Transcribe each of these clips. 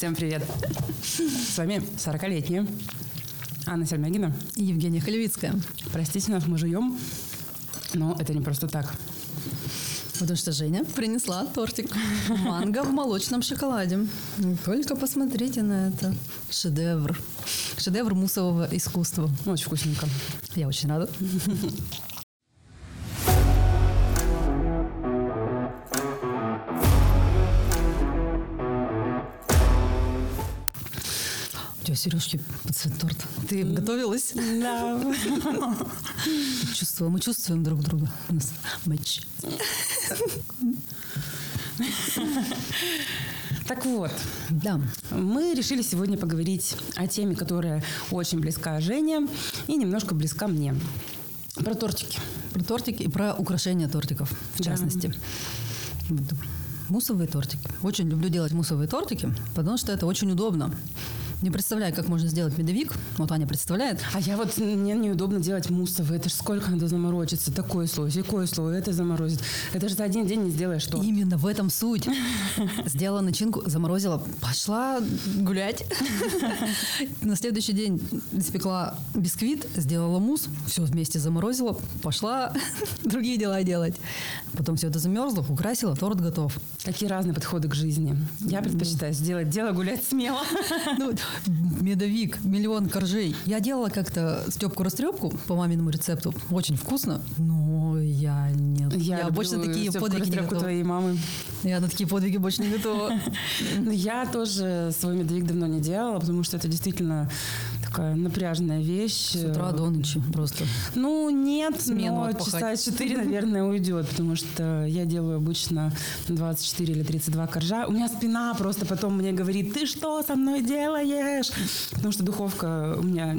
Всем привет. С вами 40-летняя Анна Сельмягина и Евгения Халевицкая. Простите нас, мы живем, но это не просто так. Потому что Женя принесла тортик манго в молочном шоколаде. Только посмотрите на это. Шедевр. Шедевр мусового искусства. Очень вкусненько. Я очень рада. Сережки под цвет торта. Ты готовилась? Да. Чувствую, мы чувствуем друг друга. У нас матч. Так вот, да. мы решили сегодня поговорить о теме, которая очень близка Жене и немножко близка мне. Про тортики. Про тортики и про украшения тортиков, в Да. частности. Мусовые тортики. Очень люблю делать мусовые тортики, потому что это очень удобно. Не представляю, как можно сделать медовик. Вот Аня представляет. А я вот, мне неудобно делать муссовые. Это ж сколько надо заморочиться. Такой слой, такой слой, это заморозить. Это же за один день не сделаешь что. Именно в этом суть. Сделала начинку, заморозила, пошла гулять. На следующий день испекла бисквит, сделала мусс, все вместе заморозила, пошла другие дела делать. Потом все это замерзло, украсила, торт готов. Какие разные подходы к жизни. Я предпочитаю сделать дело, гулять смело. Ну, медовик, миллион коржей. Я делала как-то степку-растрепку по маминому рецепту. Очень вкусно, но я нет. Я, люблю больше на такие подвиги не готова. твоей мамы. Я на такие подвиги больше не готова. Я тоже свой медовик давно не делала, потому что это действительно такая напряженная вещь. С утра до ночи просто. Ну, нет, Смену но отпахать. часа 4, наверное, уйдет, потому что я делаю обычно 24 или 32 коржа. У меня спина просто потом мне говорит, ты что со мной делаешь? Потому что духовка у меня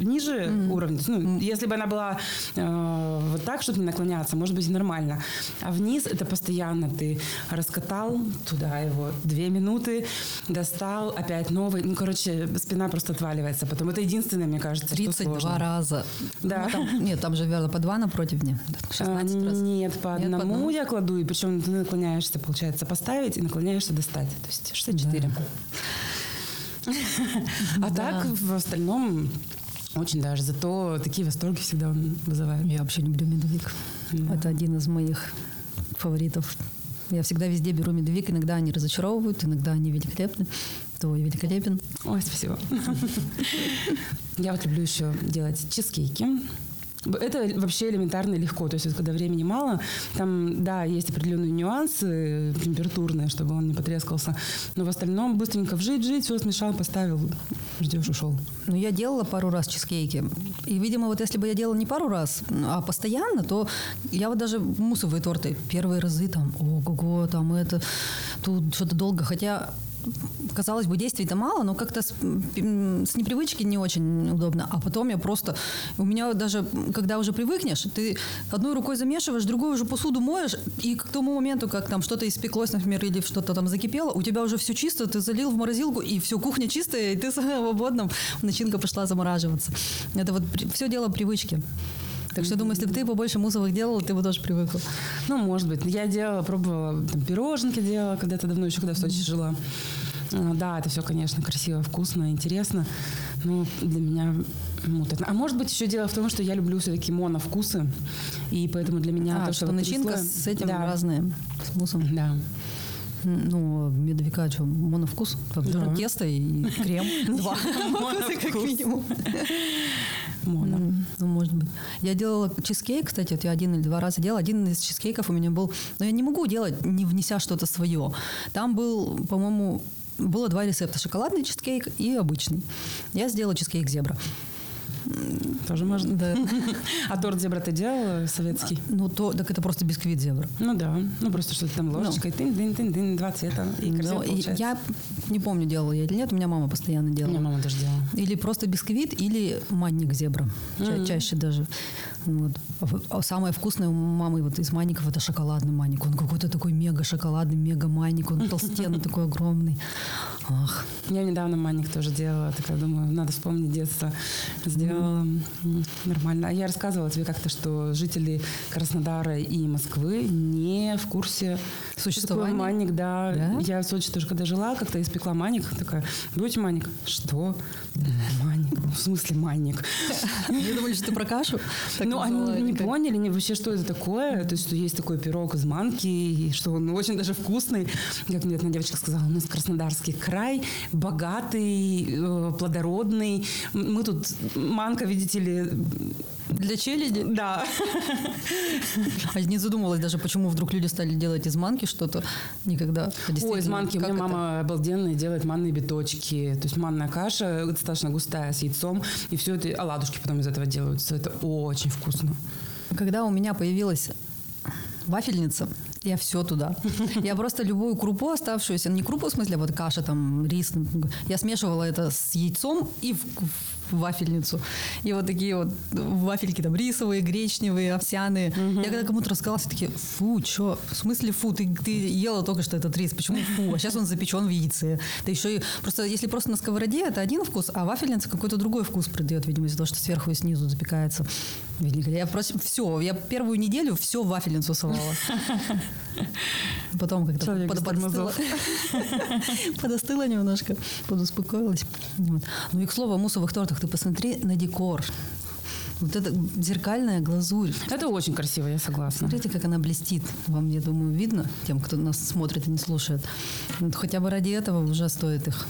ниже уровня. То есть, Ну, если бы она была э, вот так, чтобы не наклоняться, может быть, нормально. А вниз это постоянно ты раскатал туда его две минуты, достал, опять новый. Ну, короче, спина просто отваливается. Потом это единственное, мне кажется, что 32 сложно. раза. Да. Ну, там- нет, там же, верно, по два на противне. 16 А, раз. Нет, по Нет, по одному одному? я кладу, и причем ты наклоняешься, получается, поставить и наклоняешься достать. То есть 64. А так, в остальном, очень даже. Зато такие восторги всегда он вызывает. Я вообще люблю медовик. Да. Это один из моих фаворитов. Я всегда везде беру медовик. Иногда они разочаровывают, иногда они великолепны. Твой великолепен. Ой, спасибо. Я вот люблю еще делать чизкейки. Это вообще элементарно и легко. То есть, вот, когда времени мало, там, да, есть определенные нюансы температурные, чтобы он не потрескался. Но в остальном быстренько вжить-жить, все смешал, поставил, ждешь, ушел. Ну, я делала пару раз чизкейки. И, видимо, вот если бы я делала не пару раз, а постоянно, то я вот даже мусовые торты первые разы там, ого-го, там это, тут что-то долго. Хотя казалось бы, действий-то мало, но как-то с, с непривычки не очень удобно. А потом я просто... У меня даже, когда уже привыкнешь, ты одной рукой замешиваешь, другой уже посуду моешь, и к тому моменту, как там что-то испеклось, например, или что-то там закипело, у тебя уже все чисто, ты залил в морозилку, и все, кухня чистая, и ты свободно, начинка пошла замораживаться. Это вот все дело привычки. Так что, думаю, если бы ты побольше мусовых делала, ты бы тоже привыкла. Ну, может быть. Я делала, пробовала, там, пироженки делала когда-то давно, еще когда в Сочи жила. А, Да, это все, конечно, красиво, вкусно, интересно. Но для меня муторно. А может быть, еще дело в том, что я люблю все-таки моновкусы. И поэтому для меня А, то, что вот начинка слоем- с этим да. разные, с мусом. Да. Ну, медовика, что, моновкус? Да. тесто и крем. Два. Моновкус. Как минимум. Моно. Ну, может быть. Я делала чизкейк, кстати, вот я один или два раза делала. Один из чизкейков у меня был... Но я не могу делать, не внеся что-то свое. Там был, по-моему, было два рецепта. Шоколадный чизкейк и обычный. Я сделала чизкейк зебра. Тоже можно. Да. А торт зебра ты делала советский? Ну, то, так это просто бисквит зебра. Ну да. Ну просто что-то там ложечкой, тын-тын-тын-тын, два цвета. И красиво Ну, и получается. я не помню, делала я или нет. У меня мама постоянно У делала. меня мама тоже делала. Или просто бисквит, или манник зебра. Ча-. Чаще даже. Вот. А самое вкусное у мамы вот из маников это шоколадный маник. Он какой-то такой мега шоколадный, мега маник. Он толстенный такой огромный. Ах. Я недавно маник тоже делала. Такая думаю, надо вспомнить детство. Сделала нормально. А я рассказывала тебе как-то, что жители Краснодара и Москвы не в курсе существования. Маник, да. да. Я в Сочи тоже когда жила, как-то испекла маник. Такая, будете маник? Что? Маник. В смысле маник? Я думали, что ты про кашу. Ну, они не поняли вообще, что это такое. То есть, что есть такой пирог из манки, и что он очень даже вкусный. Как мне одна девочка сказала, у нас Краснодарский край богатый, э, плодородный. Мы тут манка, видите ли, для челяди? Да. А не задумывалась даже, почему вдруг люди стали делать из манки что-то никогда. Ой, из манки. У меня это? мама обалденная делает манные биточки. То есть манная каша достаточно густая с яйцом. И все это, оладушки потом из этого делаются. Это очень вкусно. Когда у меня появилась вафельница, я все туда. Я просто любую крупу оставшуюся, не крупу в смысле, вот каша, там, рис, я смешивала это с яйцом и в, в вафельницу. И вот такие вот вафельки там рисовые, гречневые, овсяные. Угу. Я когда кому-то рассказала, все такие, фу, что? В смысле фу? Ты, ты ела только что этот рис, почему фу? А сейчас он запечен в яйце. Да еще и просто, если просто на сковороде, это один вкус, а вафельница какой-то другой вкус придает, видимо, из-за того, что сверху и снизу запекается. Я просто все, я первую неделю все в вафельницу совала. Потом как-то под, подостыло, подостыло немножко, подуспокоилась. Вот. Ну и к слову о мусовых тортах, ты посмотри на декор. Вот это зеркальная глазурь. Это очень красиво, я согласна. Смотрите, как она блестит. Вам, я думаю, видно тем, кто нас смотрит и не слушает. Вот хотя бы ради этого уже стоит их.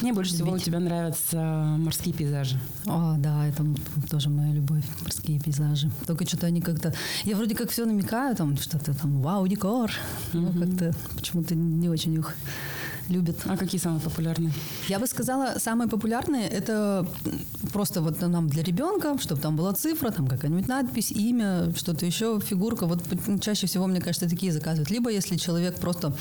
Мне больше любить. всего у тебя нравятся морские пейзажи. О, да, это тоже моя любовь, морские пейзажи. Только что-то они как-то... Я вроде как все намекаю, там что-то там, вау, декор. Mm-hmm. Но как-то почему-то не очень их любят. А какие самые популярные? Я бы сказала, самые популярные это просто вот нам для ребенка, чтобы там была цифра, там какая-нибудь надпись, имя, что-то еще, фигурка. Вот чаще всего, мне кажется, такие заказывают. Либо если человек просто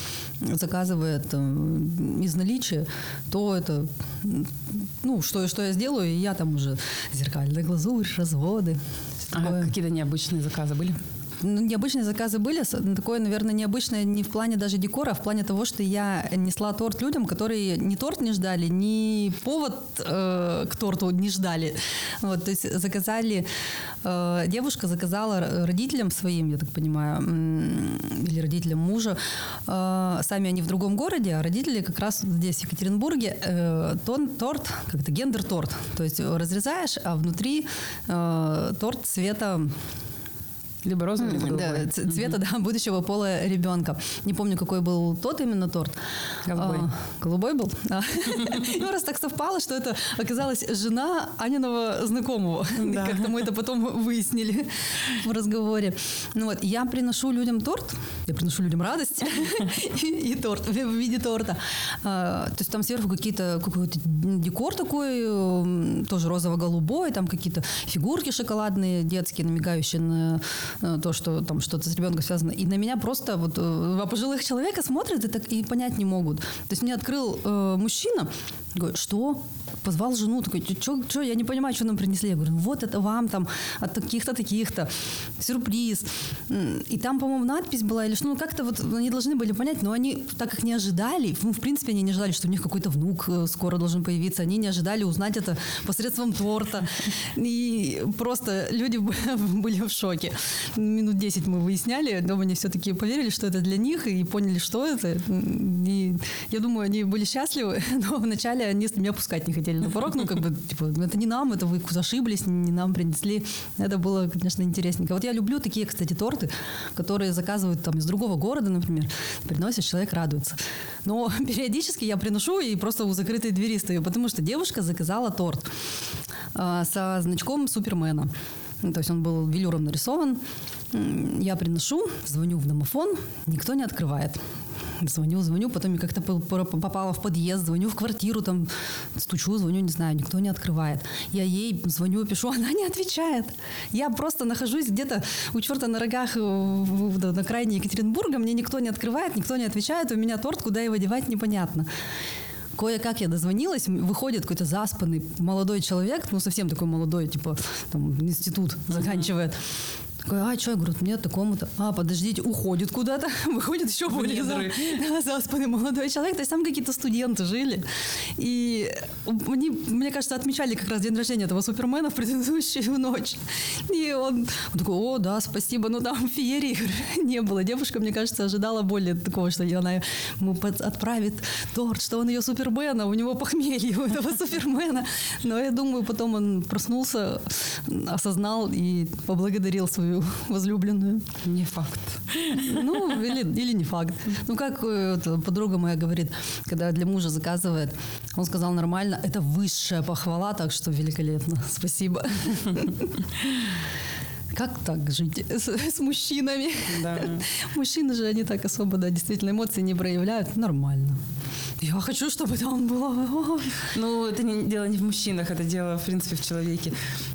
заказывает там, из наличия, то это, ну, что, что я сделаю, и я там уже зеркальная глазурь, разводы. А какие-то необычные заказы были? Ну, необычные заказы были. Такое, наверное, необычное не в плане даже декора, а в плане того, что я несла торт людям, которые ни торт не ждали, ни повод э, к торту не ждали. Вот, то есть заказали, э, девушка заказала родителям своим, я так понимаю, или родителям мужа, э, сами они в другом городе, а родители как раз здесь, в Екатеринбурге, э, тон, торт, как это, гендер-торт. То есть разрезаешь, а внутри э, торт цвета либо розовый, либо голубой. Да, цвета, да, будущего пола ребенка. Не помню, какой был тот именно торт. Голубой. А, голубой был? А. Ну, раз так совпало, что это оказалась жена Аниного знакомого. Как-то мы это потом выяснили в разговоре. Ну вот, я приношу людям торт, я приношу людям радость и торт в виде торта. А, то есть там сверху какие-то, какой-то декор такой, тоже розово-голубой, там какие-то фигурки шоколадные детские, намекающие на Э, то, что там что-то с ребенком связано. И на меня просто вот два э, пожилых человека смотрят и так и понять не могут. То есть мне открыл э, мужчина, говорит, что? Позвал жену, такой, что, я не понимаю, что нам принесли. Я говорю, вот это вам там от таких-то, таких-то, сюрприз. И там, по-моему, надпись была или что, ну как-то вот они должны были понять, но они, так как не ожидали, ну, в принципе, они не ожидали, что у них какой-то внук э, скоро должен появиться, они не ожидали узнать это посредством торта. И просто люди были в шоке минут 10 мы выясняли, но они все-таки поверили, что это для них, и поняли, что это. И я думаю, они были счастливы, но вначале они меня пускать не хотели на порог, ну, как бы, типа, это не нам, это вы зашиблись, не нам принесли. Это было, конечно, интересненько. Вот я люблю такие, кстати, торты, которые заказывают там другого города, например, приносят, человек радуется. Но периодически я приношу и просто у закрытой двери стою, потому что девушка заказала торт э, со значком Супермена. То есть он был велюром нарисован. Я приношу, звоню в домофон, никто не открывает. Звоню, звоню, потом я как-то попала в подъезд, звоню в квартиру, там стучу, звоню, не знаю, никто не открывает. Я ей звоню, пишу, она не отвечает. Я просто нахожусь где-то у черта на рогах на крайне Екатеринбурга, мне никто не открывает, никто не отвечает, у меня торт, куда его девать, непонятно. Кое-как я дозвонилась, выходит какой-то заспанный молодой человек, ну совсем такой молодой, типа там институт заканчивает. Такой, а, что? Я говорю, нет, такому-то. А, подождите, уходит куда-то. Выходит еще более за, да, заспанный молодой человек. То есть там какие-то студенты жили. И они, мне кажется, отмечали как раз день рождения этого Супермена в предыдущую ночь. И он, он такой, о, да, спасибо, но там феерии не было. Девушка, мне кажется, ожидала более такого, что она ему отправит торт, что он ее Супермен, а у него похмелье у этого Супермена. Но я думаю, потом он проснулся, осознал и поблагодарил свою свою возлюбленную. Не факт. Ну, или, или не факт. Ну, как э, вот, подруга моя говорит, когда для мужа заказывает, он сказал нормально, это высшая похвала, так что великолепно. Спасибо. Как так жить с, с мужчинами? Да. Мужчины же, они так особо, да, действительно, эмоции не проявляют. Нормально. Я хочу, чтобы там было... Ну, это не, дело не в мужчинах, это дело, в принципе, в человеке.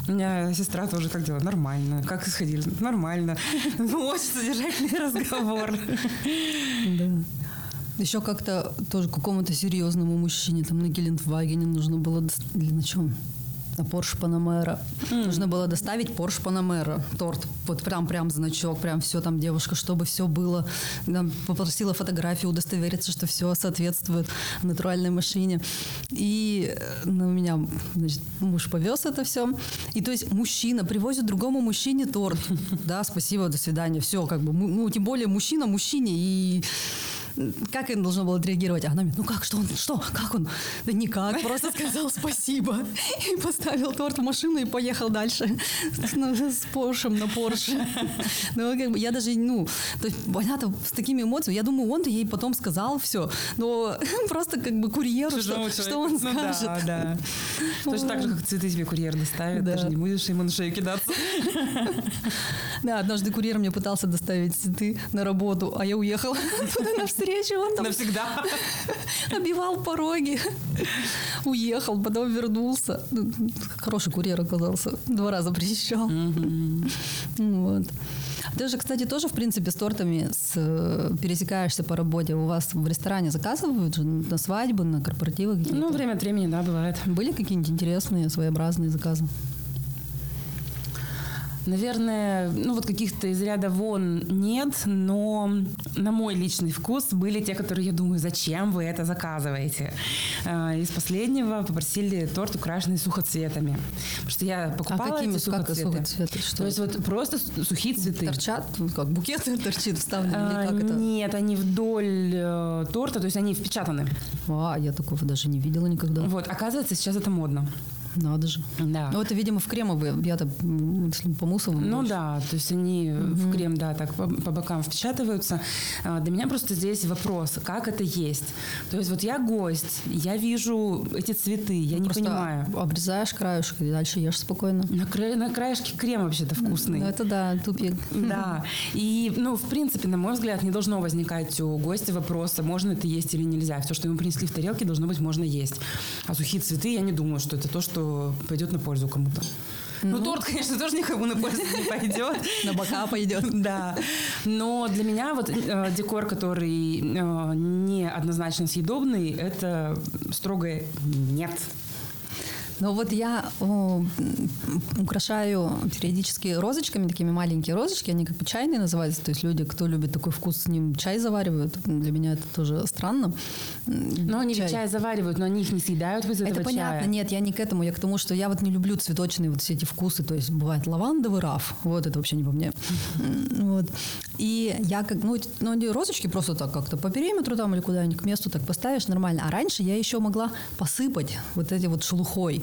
У меня сестра тоже как делала? Нормально. Как сходили? Нормально. Ну, очень содержательный разговор. Да. Еще как-то тоже какому-то серьезному мужчине там на Гелендвагене нужно было... Или на чем? На Porsche Panamera. Mm. Нужно было доставить Porsche Panamera, торт. Вот прям, прям значок, прям все там девушка, чтобы все было. Там попросила фотографию, удостовериться, что все соответствует натуральной машине. И э, на меня, значит, муж повез это все. И то есть мужчина привозит другому мужчине торт. Да, спасибо, до свидания. Все, как бы, ну, тем более мужчина мужчине. И как он должно было отреагировать? А она мне, ну как, что он, что, как он? Да никак, просто сказал спасибо. И поставил торт в машину и поехал дальше ну, с Поршем на Порше. Ну, как бы, я даже, ну, то есть, понятно, с такими эмоциями, я думаю, он-то ей потом сказал все, но просто как бы курьеру, что, что он ну, скажет. Да, да. Точно так же, как цветы тебе курьер доставит, да. даже не будешь ему на шею кидаться. Да, однажды курьер мне пытался доставить цветы на работу, а я уехала туда навстречу встречи, он там Навсегда. обивал пороги, уехал, потом вернулся. Ну, хороший курьер оказался. Два раза приезжал. Вот. Ты же, кстати, тоже, в принципе, с тортами с, э, пересекаешься по работе. У вас в ресторане заказывают же на свадьбы, на корпоративы какие-то? Ну, время от времени, да, бывает. Были какие-нибудь интересные, своеобразные заказы? Наверное, ну вот каких-то из ряда вон нет, но на мой личный вкус были те, которые я думаю, зачем вы это заказываете. А, из последнего попросили торт, украшенный сухоцветами. Потому что я покупала а какими эти сухоцветы. Сухоцветы? Что То есть вот просто сухие цветы. Торчат? Как букет торчит вставлен? А, как это? Нет, они вдоль э, торта, то есть они впечатаны. А, я такого даже не видела никогда. Вот, оказывается, сейчас это модно. Надо же. Да. Ну, это, видимо, в кремовые. Я-то по мусовым. Ну больше. да, то есть они угу. в крем, да, так по, по бокам впечатываются. А, для меня просто здесь вопрос, как это есть. То есть вот я гость, я вижу эти цветы, я ну, не понимаю. обрезаешь краешек и дальше ешь спокойно. На, кра... на краешке крем вообще-то вкусный. Это да, тупик. Да. И, ну, в принципе, на мой взгляд, не должно возникать у гостя вопроса, можно это есть или нельзя. Все, что ему принесли в тарелке, должно быть можно есть. А сухие цветы, я не думаю, что это то, что пойдет на пользу кому-то. Ну, ну, торт, конечно, тоже никому на пользу не пойдет. На бока пойдет. Да. Но для меня вот э, декор, который э, не однозначно съедобный, это строгое нет. Ну вот я о, украшаю периодически розочками, такими маленькие розочки, они как бы чайные называются, то есть люди, кто любит такой вкус, с ним чай заваривают. Для меня это тоже странно. Но они чай. чай заваривают, но они их не съедают без этого Это понятно, чая. нет, я не к этому, я к тому, что я вот не люблю цветочные вот все эти вкусы, то есть бывает лавандовый раф, вот это вообще не по мне. Вот. И я как, ну, ну, розочки просто так как-то по периметру там или куда-нибудь к месту так поставишь нормально. А раньше я еще могла посыпать вот эти вот шелухой.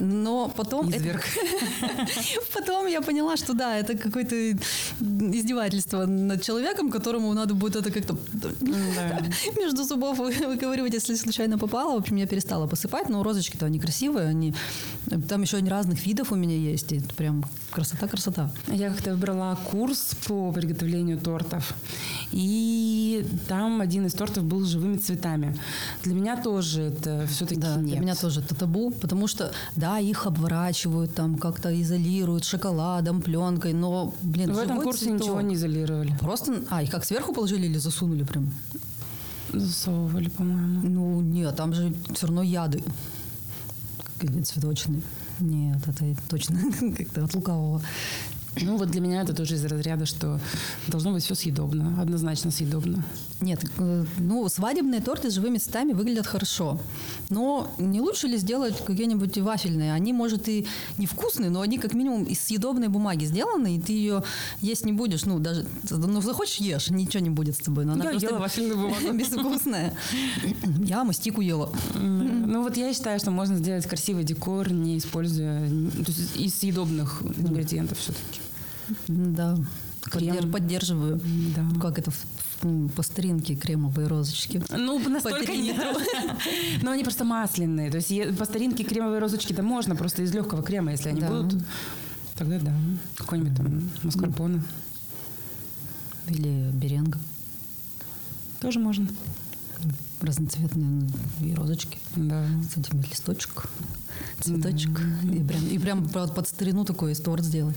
Но потом... Изверг. потом я поняла, что да, это какое-то издевательство над человеком, которому надо будет это как-то между зубов выковыривать, если случайно попало. В общем, я перестала посыпать, но розочки-то они красивые, они... Там еще они разных видов у меня есть, и это прям красота-красота. Я как-то выбрала курс по приготовлению тортов, и там один из тортов был живыми цветами. Для меня тоже это все-таки да, нет. для меня тоже это табу, потому что, да, их обворачивают, там как-то изолируют шоколадом, пленкой, но, блин, В этом курсе цветок. ничего не изолировали. Просто, а, их как сверху положили или засунули прям? засовывали, по-моему. Ну, нет, там же все равно яды. Какие цветочные. Нет, это точно как-то от лукавого. Ну, вот для меня это тоже из разряда, что должно быть все съедобно, однозначно съедобно. Нет, э, ну, свадебные торты с живыми цветами выглядят хорошо. Но не лучше ли сделать какие-нибудь вафельные? Они, может, и невкусные, но они как минимум из съедобной бумаги сделаны, и ты ее есть не будешь. Ну, даже, ну, захочешь, ешь, ничего не будет с тобой. Но она Я ела вафельную бумагу. безвкусная. Я мастику ела. Ну, вот я считаю, что можно сделать красивый декор, не используя из съедобных ингредиентов все-таки. Да. Крем. Поддерж- поддерживаю. Да. Как это по старинке кремовые розочки. Ну, настолько периметру. Но они просто масляные. То есть по старинке кремовые розочки-то можно, просто из легкого крема, если они Да. будут. Тогда да. Какой-нибудь там маскарпоне. Или беренга. Тоже можно. Разноцветные и розочки. Да. С этим листочек, цветочек. И прям, и прям под, старину такой из торт сделать.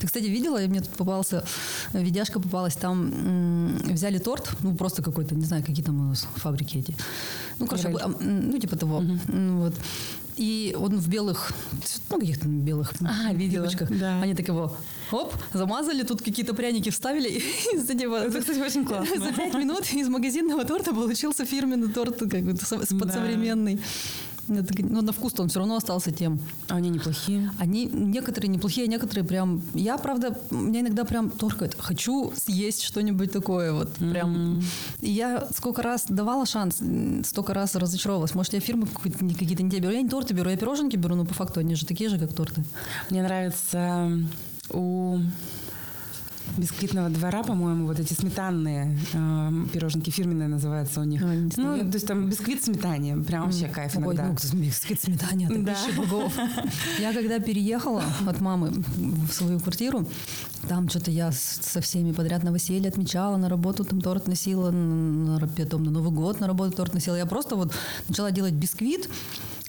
Ты, кстати, видела, мне тут попался, э, видяшка попалась, там м, взяли торт, ну, просто какой-то, не знаю, какие там у нас фабрики эти. Ну, короче, Рель. а, ну, типа того. М, Вот. И он в белых, ну, каких-то белых А, юбочках. да. Они так его, оп, замазали, тут какие-то пряники вставили. И за него- Это, кстати, очень классно. за пять минут из магазинного торта получился фирменный торт как бы со- Да. подсовременный. Ну, на вкус он все равно остался тем. А они неплохие. Они некоторые неплохие, некоторые прям... Я, правда, меня иногда прям торкает. Хочу съесть что-нибудь такое вот. Прям. И я сколько раз давала шанс, столько раз разочаровалась. Может, я фирмы какие-то не какие-то не те беру. Я не торты беру, я пироженки беру, но по факту они же такие же, как торты. Мне нравится у бисквитного двора, по-моему, вот эти сметанные э, пироженки фирменные называются у них. А, ну, то есть там бисквит сметане, прям вообще кайф Ой, иногда. ну, бисквит сметане, это Да. богов. Я когда переехала от мамы в свою квартиру, там что-то я со всеми подряд новоселье отмечала, на работу там торт носила, на, на- потом на Новый год на работу торт носила. Я просто вот начала делать бисквит,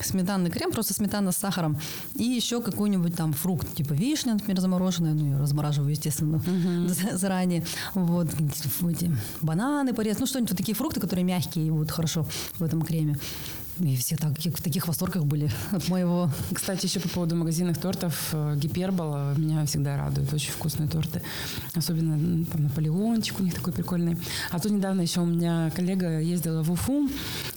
сметанный крем, просто сметана с сахаром, и еще какой-нибудь там фрукт, типа вишня, например, замороженная, ну, я размораживаю, естественно, за- заранее. Вот, эти бананы порезать, ну, что-нибудь, вот такие фрукты, которые мягкие и будут хорошо в этом креме. И все так, в таких восторгах были от моего Кстати, еще по поводу магазинных тортов. э, Гипербола меня всегда радует. Очень вкусные торты. Особенно там, Наполеончик у них такой прикольный. А тут недавно еще у меня коллега ездила в Уфу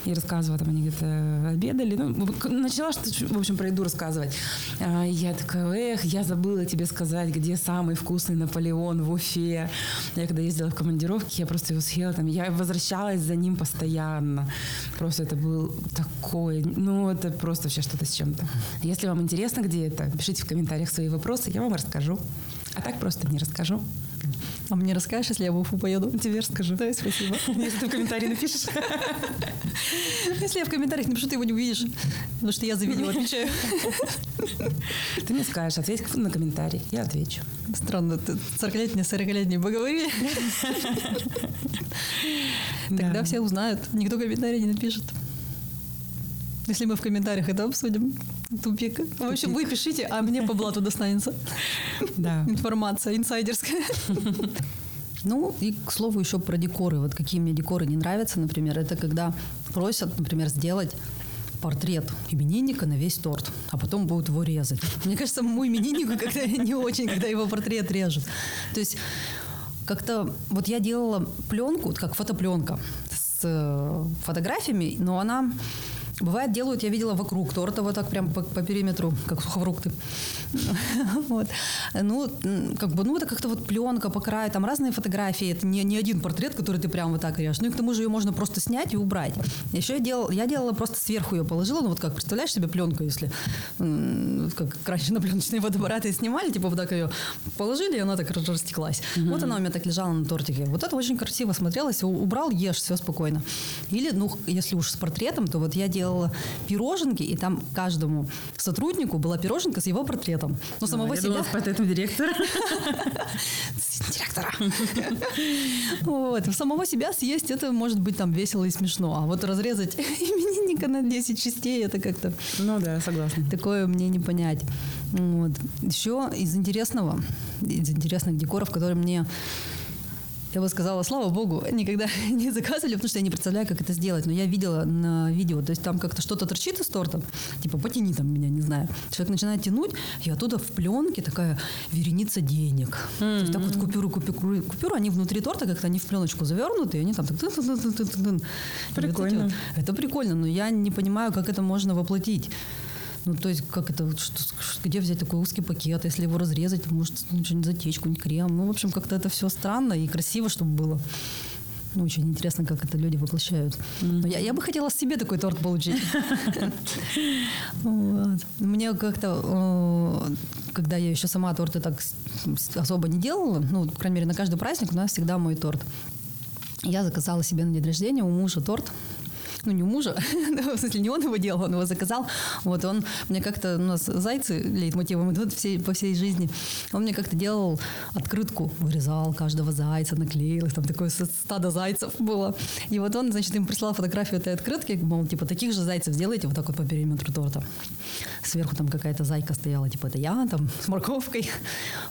и рассказывала, там они где-то обедали. Ну, начала, что, в общем, про еду рассказывать. А, я такая, эх, я забыла тебе сказать, где самый вкусный Наполеон в Уфе. Я когда ездила в командировке, я просто его съела там. Я возвращалась за ним постоянно. Просто это был такой, ну, это просто вообще что-то с чем-то. Если вам интересно, где это, пишите в комментариях свои вопросы, я вам расскажу. А так просто не расскажу. А мне расскажешь, если я в Уфу поеду? Тебе расскажу. Да, спасибо. Если ты в комментарии напишешь. Если я в комментариях напишу, ты его не увидишь. Потому что я за видео отвечаю. Ты мне скажешь, ответь на комментарий, я отвечу. Странно, ты 40-летние, 40-летние поговорили. Тогда Да. все узнают. Никто комментарий не напишет. Если мы в комментариях это обсудим. Тупик. В общем, вы пишите, а мне по блату достанется. Да. Информация инсайдерская. Ну, и, к слову, еще про декоры. Вот какие мне декоры не нравятся, например, это когда просят, например, сделать портрет именинника на весь торт, а потом будут его резать. Мне кажется, самому имениннику как-то не очень, когда его портрет режут. То есть как-то вот я делала пленку, как фотопленка с э, фотографиями, но она Бывает, делают, я видела вокруг торта, вот так прям по, по периметру, как сухофрукты. Вот. Ну, как бы, ну, это как-то вот пленка по краю, там разные фотографии, это не, не один портрет, который ты прям вот так режешь. Ну, и к тому же ее можно просто снять и убрать. Еще я делала, я делала просто сверху ее положила, ну, вот как, представляешь себе пленку, если, как раньше на пленочные фотоаппараты снимали, типа вот так ее положили, и она так растеклась. Вот она у меня так лежала на тортике. Вот это очень красиво смотрелось. Убрал, ешь, все спокойно. Или, ну, если уж с портретом, то вот я делала пироженки, и там каждому сотруднику была пироженка с его портретом. Ну, самого я себя. с портретом директора. директора. Вот. Самого себя съесть, это может быть там весело и смешно. А вот разрезать именинника на 10 частей, это как-то Ну да, согласна. такое мне не понять. Вот. Еще из интересного, из интересных декоров, которые мне Я бы сказала, слава богу, никогда не заказывали, потому что я не представляю, как это сделать. Но я видела на видео, то есть там как-то что-то торчит из торта, типа потяни там меня, не знаю. Человек начинает тянуть, и оттуда в пленке такая вереница денег. Mm-hmm. То есть так вот купюры, купюры, купюры, они внутри торта как-то они в пленочку завернуты, и они там так... Прикольно. Это прикольно, но я не понимаю, как это можно воплотить. Ну, то есть, как это, что, где взять такой узкий пакет, если его разрезать, то может что-нибудь затечь, какой-нибудь крем. Ну, в общем, как-то это все странно и красиво, чтобы было. Ну, очень интересно, как это люди воплощают. Но я, я бы хотела себе такой торт получить. Мне как-то, когда я еще сама торты так особо не делала, ну, по крайней мере, на каждый праздник у нас всегда мой торт. Я заказала себе на день рождения у мужа торт ну, не у мужа, в смысле, не он его делал, он его заказал. Вот он мне как-то, у нас зайцы лейтмотивом идут всей, по всей жизни. Он мне как-то делал открытку, вырезал каждого зайца, наклеил, там такое стадо зайцев было. И вот он, значит, им прислал фотографию этой открытки, мол, типа, таких же зайцев сделайте вот так вот по периметру торта. Сверху там какая-то зайка стояла, типа, это я, там, с морковкой.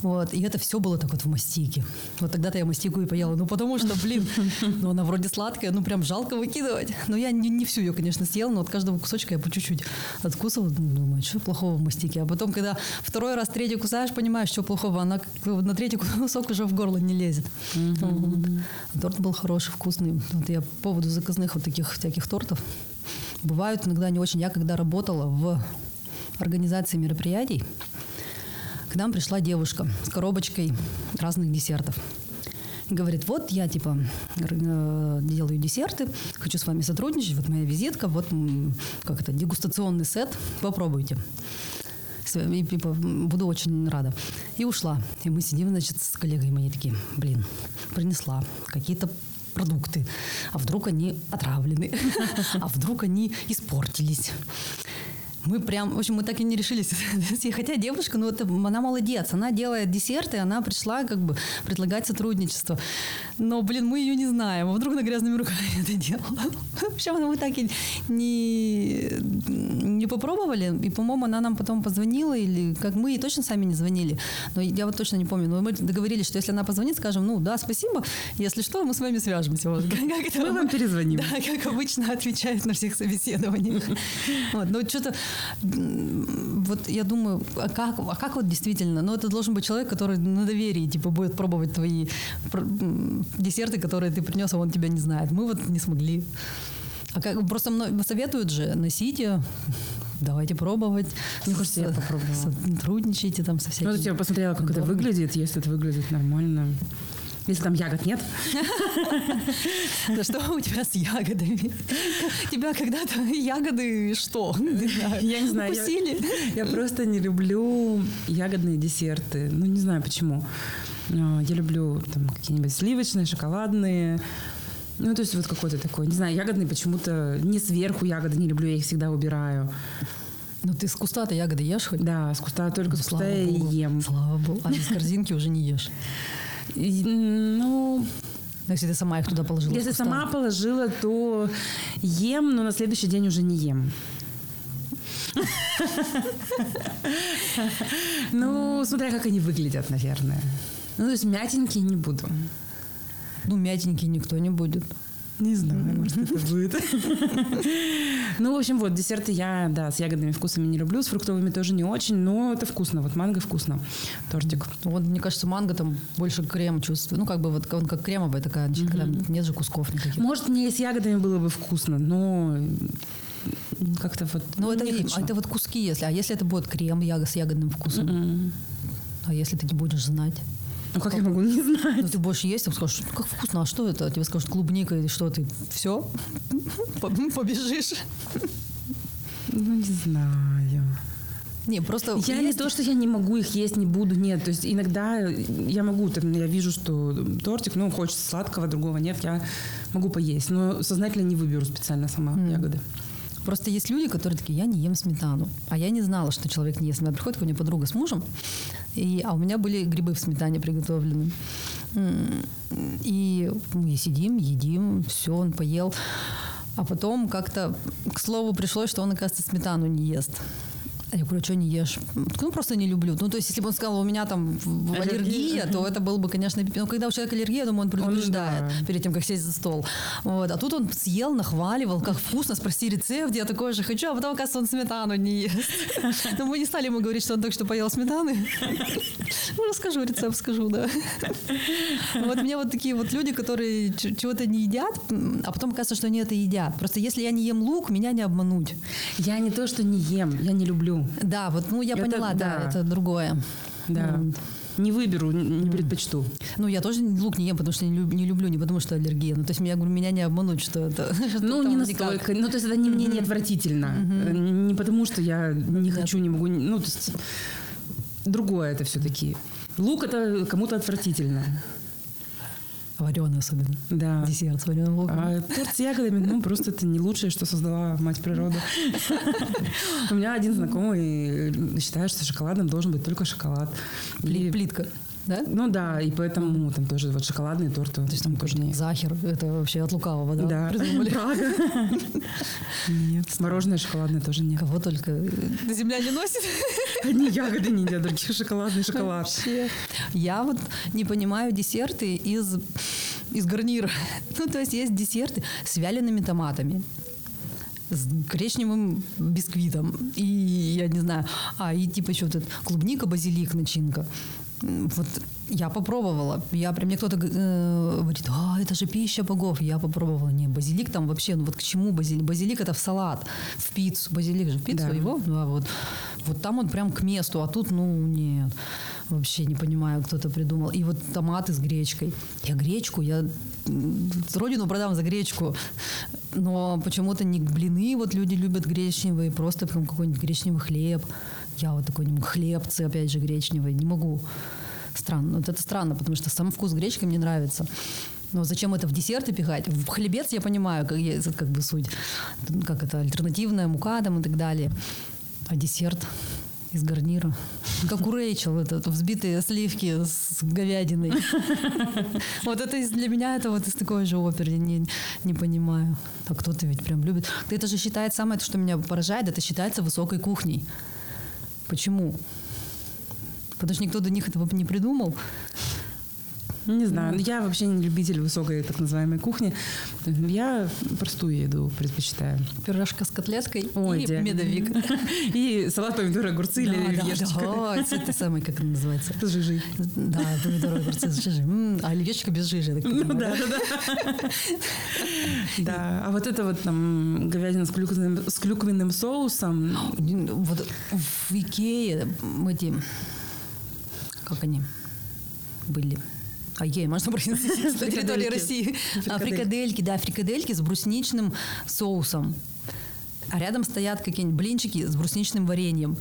Вот. И это все было так вот в мастике. Вот тогда-то я мастику и поела. Ну, потому что, блин, ну, она вроде сладкая, ну, прям жалко выкидывать. Но я не, не всю ее, конечно, съела, но от каждого кусочка я по чуть-чуть откусывала, думаю, что плохого в мастике. А потом, когда второй раз, третий кусаешь, понимаешь, что плохого, она на третий кусок уже в горло не лезет. Вот. Торт был хороший, вкусный. Вот я по поводу заказных вот таких всяких тортов. Бывают иногда не очень. Я когда работала в организации мероприятий, к нам пришла девушка с коробочкой разных десертов говорит, вот я типа э, делаю десерты, хочу с вами сотрудничать, вот моя визитка, вот как это, дегустационный сет, попробуйте. И, типа, буду очень рада. И ушла. И мы сидим, значит, с коллегой моей такие, блин, принесла какие-то продукты. А вдруг они отравлены? А вдруг они испортились? Мы прям, в общем, мы так и не решились. Хотя девушка, ну, это, она молодец. Она делает десерты, она пришла как бы предлагать сотрудничество. Но, блин, мы ее не знаем. А вдруг она грязными руками это делала? В общем, мы так и не, не попробовали. И, по-моему, она нам потом позвонила. Или как мы ей точно сами не звонили. Но я вот точно не помню. Но мы договорились, что если она позвонит, скажем, ну, да, спасибо. Если что, мы с вами свяжемся. Вот, как мы вам перезвоним. Да, как обычно отвечают на всех собеседованиях. Вот, но что-то вот я думаю, а как, а как вот действительно? Ну, это должен быть человек, который на доверии, типа, будет пробовать твои десерты, которые ты принес, а он тебя не знает. Мы вот не смогли. А как, просто советуют же, носите, давайте пробовать. Мне кажется, я попробовала. Сотрудничайте там со всякими. Ну, я посмотрела, как это выглядит, если это выглядит нормально. Если там ягод нет. Да что у тебя с ягодами? Тебя когда-то ягоды что? Я не знаю. Я просто не люблю ягодные десерты. Ну, не знаю почему. А, я люблю там какие-нибудь сливочные, шоколадные, ну, то есть вот какой-то такой, не знаю, ягодный почему-то не сверху ягоды не люблю, я их всегда убираю. Ну, ты с куста-то ягоды ешь хоть? Да, с куста только ну, с куста я ем. Слава богу. А из корзинки уже не ешь? Ну, если ты сама их туда положила? Если сама положила, то ем, но на следующий день уже не ем. Ну, смотря как они выглядят, наверное. Ну, то есть мятенькие не буду. Ну, мятенькие никто не будет. Не знаю, может, это будет. Ну, в общем, вот, десерты я, да, с ягодными вкусами не люблю, с фруктовыми тоже не очень, но это вкусно. Вот манго вкусно. Тортик. Вот, мне кажется, манго там больше крем чувствую. Ну, как бы вот он как кремовая такая, когда нет же кусков никаких. Может, мне с ягодами было бы вкусно, но как-то вот... Ну, это, это вот куски, если. А если это будет крем с ягодным вкусом? Mm-mm. А если ты не будешь знать? Ну как я могу не знать? Ну ты больше есть, там скажешь, как вкусно, а что это? Тебе скажут клубника или что ты? Все? Побежишь? Ну не знаю. Не, просто я есть... не то, что я не могу их есть, не буду, нет. То есть иногда я могу, там, я вижу, что тортик, ну, хочется сладкого, другого нет, я могу поесть. Но сознательно не выберу специально сама mm. ягоды. Просто есть люди, которые такие, я не ем сметану. А я не знала, что человек не ест сметану. Приходит ко мне подруга с мужем, и, а у меня были грибы в сметане приготовлены. И мы сидим, едим, все, он поел. А потом как-то к слову пришлось, что он, оказывается, сметану не ест. Я говорю, что не ешь? Ну, просто не люблю. Ну, то есть, если бы он сказал, у меня там аллергия, аллергия то это было бы, конечно, но когда у человека аллергия, я думаю, он предупреждает он, да. перед тем, как сесть за стол. Вот. А тут он съел, нахваливал, как вкусно, спроси рецепт, я такое же хочу, а потом, оказывается, он сметану не ест. Но мы не стали ему говорить, что он только что поел сметаны. Ну, расскажу рецепт, скажу, да. Вот мне вот такие вот люди, которые чего-то не едят, а потом кажется, что они это едят. Просто если я не ем лук, меня не обмануть. Я не то, что не ем, я не люблю. Да, вот, ну я это, поняла, да. да, это другое. Да. Mm. Не выберу, не предпочту. Ну, я тоже лук не ем, потому что не, люб, не люблю, не потому что аллергия. Ну, то есть, меня, говорю, меня не обмануть, что это... Ну, не настолько. Ну, то есть, это не, мне не отвратительно. Mm-hmm. Не потому, что я не хочу, не могу... Ну, то есть, другое это все-таки. Лук это кому-то отвратительно. Вареный особенно. Да. Десерт с вареным луком. А торт с ягодами, ну, просто это не лучшее, что создала мать природа. У меня один знакомый считает, что шоколадом должен быть только шоколад. Плитка. Да? Ну да, и поэтому там тоже вот шоколадные торты. То есть там тоже не... Захер, это вообще от лукавого, да? Да, Прага. Нет. Мороженое шоколадное тоже нет. Кого только земля не носит. Одни ягоды не едят, другие шоколадный шоколад. Вообще. Я вот не понимаю десерты из, из гарнира. Ну, то есть есть десерты с вялеными томатами с коричневым бисквитом. И я не знаю, а и типа еще вот этот клубника, базилик, начинка вот я попробовала. Я прям мне кто-то э, говорит, а, это же пища богов. Я попробовала. Не, базилик там вообще, ну вот к чему базилик? Базилик это в салат, в пиццу. Базилик же в пиццу да. его. Ну, а вот, вот там он прям к месту, а тут, ну, нет. Вообще не понимаю, кто это придумал. И вот томаты с гречкой. Я гречку, я родину продам за гречку. Но почему-то не блины, вот люди любят гречневые, просто прям какой-нибудь гречневый хлеб. Я вот такой хлебцы, опять же, гречневые, не могу. Странно. Вот это странно, потому что сам вкус гречки мне нравится. Но зачем это в десерты пихать? В хлебец я понимаю, как, как бы суть. Как это, альтернативная мука там и так далее. А десерт из гарнира. Как у Рэйчел, это взбитые сливки с говядиной. Вот это для меня это вот из такой же оперы. Не, не понимаю. А кто-то ведь прям любит. Это же считается самое, что меня поражает, это считается высокой кухней. Почему? Потому что никто до них этого не придумал. Не знаю. Я вообще не любитель высокой так называемой кухни. Я простую еду предпочитаю. Пирожка с котлеткой Ой, и где? медовик. И салат помидоры, огурцы или оливьешечка. Да, это самый, как это называется? С жижей. Да, помидоры, огурцы с жижей. А оливьешечка без жижи. Ну да, да, да. Да, а вот это вот там говядина с клюквенным, с клюквенным соусом. Вот в Икее эти, как они были? А ей можно произнести на территории России. А, фрикадельки, да, фрикадельки с брусничным соусом а рядом стоят какие-нибудь блинчики с брусничным вареньем.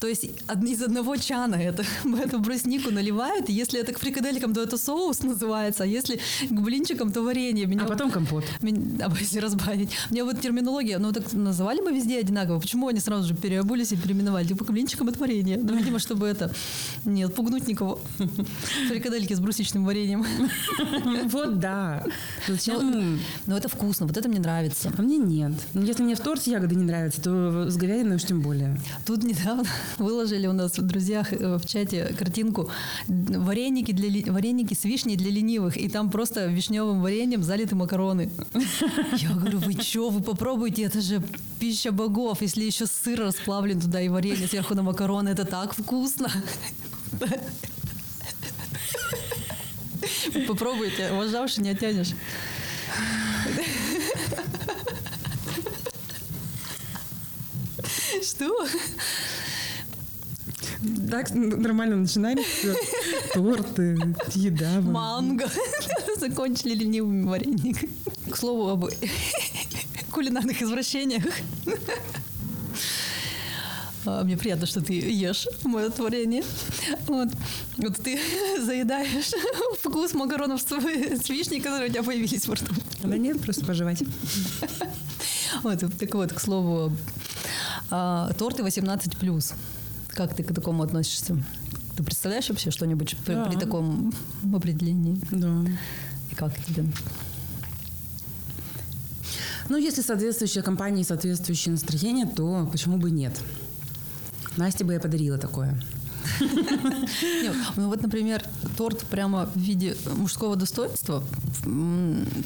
То есть из одного чана это, эту бруснику наливают, и если это к фрикаделькам, то это соус называется, а если к блинчикам, то варенье. Меня, а потом компот. Меня, а если разбавить. Мне вот терминология, ну так называли бы везде одинаково, почему они сразу же переобулись и переименовали? Типа к блинчикам это варенье. Ну, видимо, чтобы это не отпугнуть никого. Фрикадельки с брусничным вареньем. Вот да. Зачем? Но ну, это вкусно, вот это мне нравится. А мне нет. Если мне в торте ягоды не нравится, то с говядиной уж тем более. Тут недавно выложили у нас в друзьях э, в чате картинку вареники, для, вареники с вишней для ленивых, и там просто вишневым вареньем залиты макароны. Я говорю, вы что, вы попробуйте, это же пища богов, если еще сыр расплавлен туда и варенье сверху на макароны, это так вкусно. Попробуйте, уважавший не оттянешь. Что? Так нормально начинали. Торты, еда. Манго. Закончили ленивыми варениками. К слову об кулинарных извращениях. А, мне приятно, что ты ешь мое творение. Вот, вот ты заедаешь вкус макаронов с, с вишней, которые у тебя появились во рту. Да нет, просто пожевать. Вот, так вот, к слову, а, торты 18+. Как ты к такому относишься? Ты представляешь вообще что-нибудь да. при, при таком определении? Да. И как тебе? Ну, если соответствующая компания и соответствующее настроение, то почему бы нет? Насте бы я подарила такое. Ну вот, например, торт прямо в виде мужского достоинства.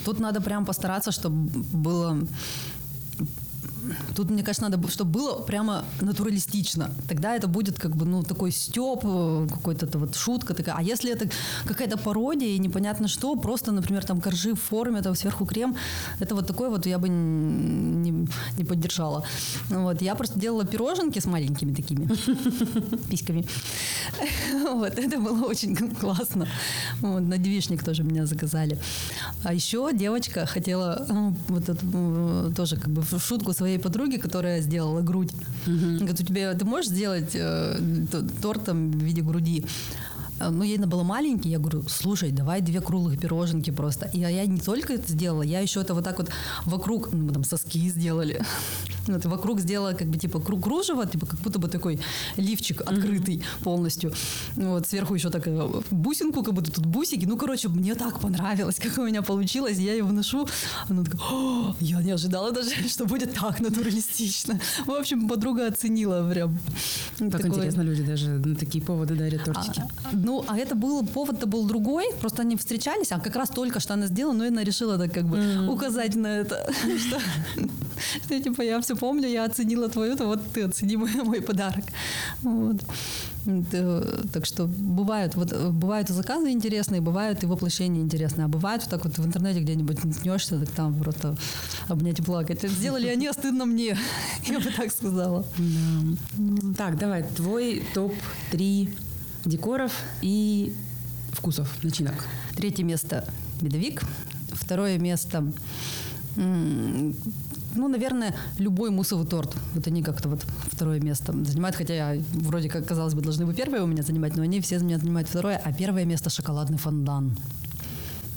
Тут надо прям постараться, чтобы было Тут, мне кажется, надо, чтобы было прямо натуралистично. Тогда это будет как бы, ну, такой степ, какой-то вот шутка такая. А если это какая-то пародия и непонятно что, просто, например, там коржи в форме, там сверху крем, это вот такое вот я бы не, не поддержала. Вот. Я просто делала пироженки с маленькими такими письками. Вот, это было очень классно. Вот, на девишник тоже меня заказали. А еще девочка хотела ну, вот это, тоже как бы в шутку своей подруги, которая сделала грудь. Угу. Говорит, у тебя ты можешь сделать э, торт там в виде груди? А, ну, ей она была маленький, я говорю, слушай, давай две круглых пироженки просто. И я не только это сделала, я еще это вот так вот вокруг, ну, мы там соски сделали, вот, вокруг сделала как бы типа круг кружева, типа как будто бы такой лифчик открытый mm-hmm. полностью. Вот, сверху еще такая бусинку, как будто тут бусики. Ну, короче, мне так понравилось, как у меня получилось. Я ее вношу, она такая, О, я не ожидала даже, что будет так натуралистично. В общем, подруга оценила прям. Так такое... интересно, люди даже на такие поводы дарят тортики. А, ну, а это был, повод-то был другой, просто они встречались, а как раз только что она сделала, но она решила так как бы mm-hmm. указать на это, что, что, типа, я все помню, я оценила твою, то вот ты оцени мой, мой подарок. Вот. Так что бывают, вот, бывают и заказы интересные, бывают и воплощения интересные, а бывают вот так вот в интернете где-нибудь наткнешься, так там просто обнять и плакать. Сделали они, а стыдно мне, я бы так сказала. Так, давай, твой топ-3 декоров и вкусов, начинок. Третье место медовик. Второе место ну, наверное, любой мусовый торт. Вот они как-то вот второе место занимают, хотя я вроде как, казалось бы, должны бы первое у меня занимать, но они все меня занимают второе, а первое место шоколадный фондан.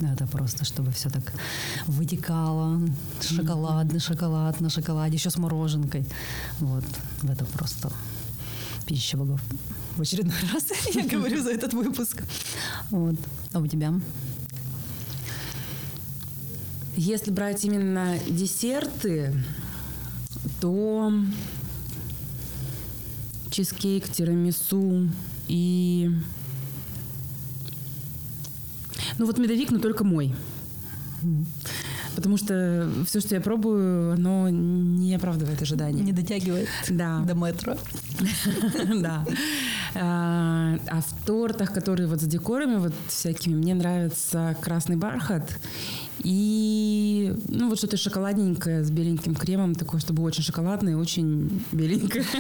Это просто, чтобы все так вытекало. Шоколадный шоколад на шоколаде, еще с мороженкой. Вот, это просто пища богов в очередной раз я говорю за этот выпуск. Вот. А у тебя? Если брать именно десерты, то чизкейк, тирамису и... Ну вот медовик, но только мой. Потому что все, что я пробую, оно не оправдывает ожидания. Не дотягивает да. до метро. Да. А, а в тортах, которые вот с декорами вот всякими, мне нравится красный бархат и, ну, вот что-то шоколадненькое с беленьким кремом, такое, чтобы очень шоколадное очень беленькое.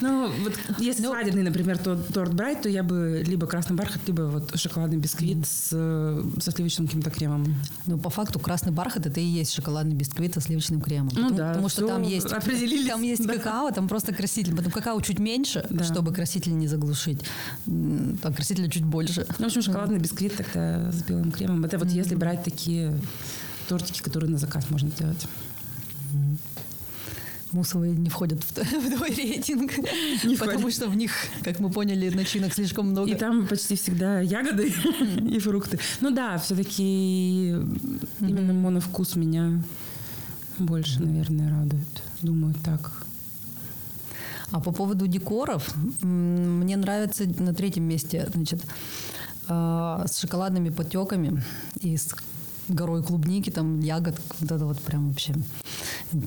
Ну, вот если ну, свадебный, например, торт брать, то я бы либо красный бархат, либо вот шоколадный бисквит с, со сливочным каким-то кремом. Ну, по факту красный бархат это и есть шоколадный бисквит со сливочным кремом. Ну да. Потому что там есть, там есть какао, там просто краситель. Потом какао чуть меньше, чтобы краситель не заглушить. Там красителя чуть больше. Ну, в общем, шоколадный бисквит тогда с белым кремом. Это вот если брать такие тортики, которые на заказ можно сделать. Мусовые не входят в, в твой рейтинг, не потому входит. что в них, как мы поняли, начинок слишком много. И там почти всегда ягоды и фрукты. Ну да, все-таки именно моновкус меня больше, наверное, радует. Думаю, так. А по поводу декоров, мне нравится на третьем месте, значит, а, с шоколадными подтеками и с горой клубники, там ягод, вот это вот прям вообще.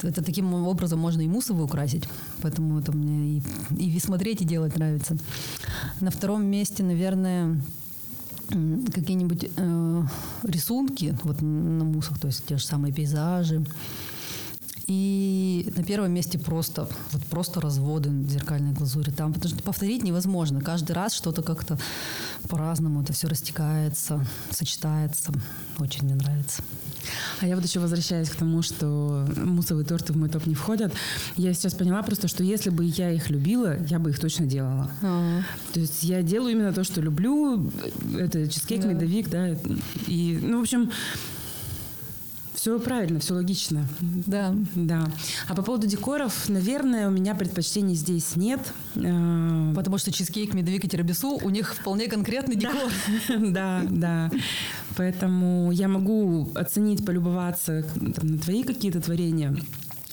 Это таким образом можно и мусовы украсить, поэтому это мне и, и смотреть, и делать нравится. На втором месте, наверное, какие-нибудь э, рисунки вот на мусах, то есть те же самые пейзажи, и на первом месте просто, вот просто разводы зеркальной глазури там, потому что повторить невозможно. Каждый раз что-то как-то по-разному, это все растекается, сочетается. Очень мне нравится. А я вот еще возвращаюсь к тому, что мусовые торты в мой топ не входят. Я сейчас поняла просто, что если бы я их любила, я бы их точно делала. А-а-а. То есть я делаю именно то, что люблю. Это чизкейк, да. медовик, да. И, ну, в общем, все правильно, все логично. Да. Да. А по поводу декоров, наверное, у меня предпочтений здесь нет. Э, Потому что чизкейк, медовик и тирамису, у них вполне конкретный декор. Да, да. Поэтому я могу оценить, полюбоваться на твои какие-то творения.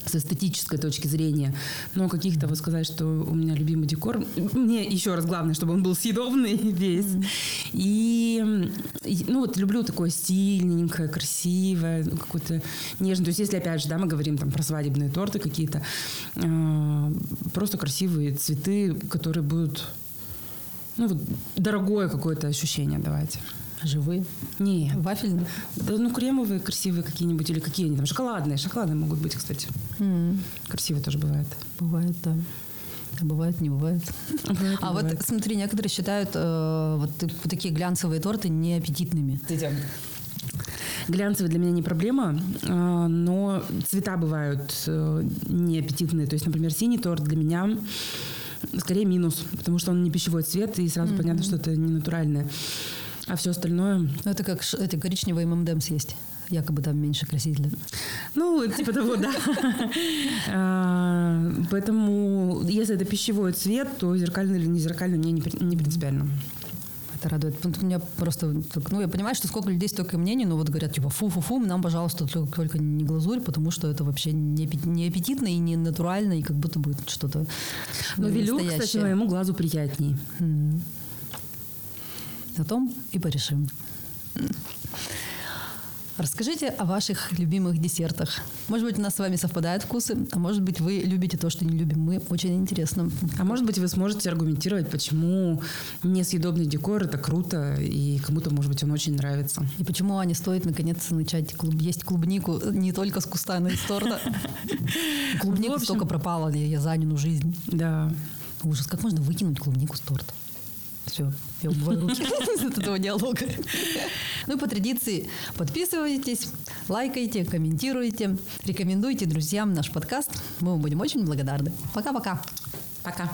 С эстетической точки зрения. Но каких-то вот сказать, что у меня любимый декор, мне еще раз главное, чтобы он был съедобный весь. И, и, ну вот люблю такое стильненькое, красивое, ну, какое-то нежное. То есть если опять же, да, мы говорим там про свадебные торты какие-то, э, просто красивые цветы, которые будут, ну вот дорогое какое-то ощущение давайте. Живые? Не. Вафельные? Да, ну, кремовые, красивые какие-нибудь, или какие они там, шоколадные. Шоколадные могут быть, кстати. Mm. Красивые тоже бывает. Бывает, да. А бывает, не бывает. Бывает, а не вот бывает. смотри, некоторые считают э, вот такие глянцевые торты неаппетитными. Глянцевые для меня не проблема, э, но цвета бывают э, неаппетитные. То есть, например, синий торт для меня скорее минус, потому что он не пищевой цвет, и сразу понятно, что это не натуральное. А все остальное, Ну, это как эти коричневые ММДМ съесть. Якобы там меньше красителя. ну, типа того, да. А, Поэтому, если это пищевой цвет, то зеркальный или не зеркальный мне не при- не принципиально. Это радует. У меня просто, ну, я понимаю, что сколько людей, столько мнений, но вот говорят, типа, фу-фу-фу, нам, пожалуйста, только, только не глазурь, потому что это вообще не, не аппетитно и не натурально, и как будто бы что-то Но велюк, кстати, моему глазу приятней. М. О том и порешим. Расскажите о ваших любимых десертах. Может быть, у нас с вами совпадают вкусы, а может быть, вы любите то, что не любим мы. Очень интересно. А может быть, вы сможете аргументировать, почему несъедобный декор это круто, и кому-то, может быть, он очень нравится. И почему Ане стоит наконец начать клуб- есть клубнику не только с куста, но и с торта? Клубника столько пропала я я за Анину жизнь. Да. Ужас, как можно выкинуть клубнику с торта? Все, я убываю руки от этого диалога. Ну по традиции подписывайтесь, лайкайте, комментируйте, рекомендуйте друзьям наш подкаст. Мы вам будем очень благодарны. Пока-пока. Пока.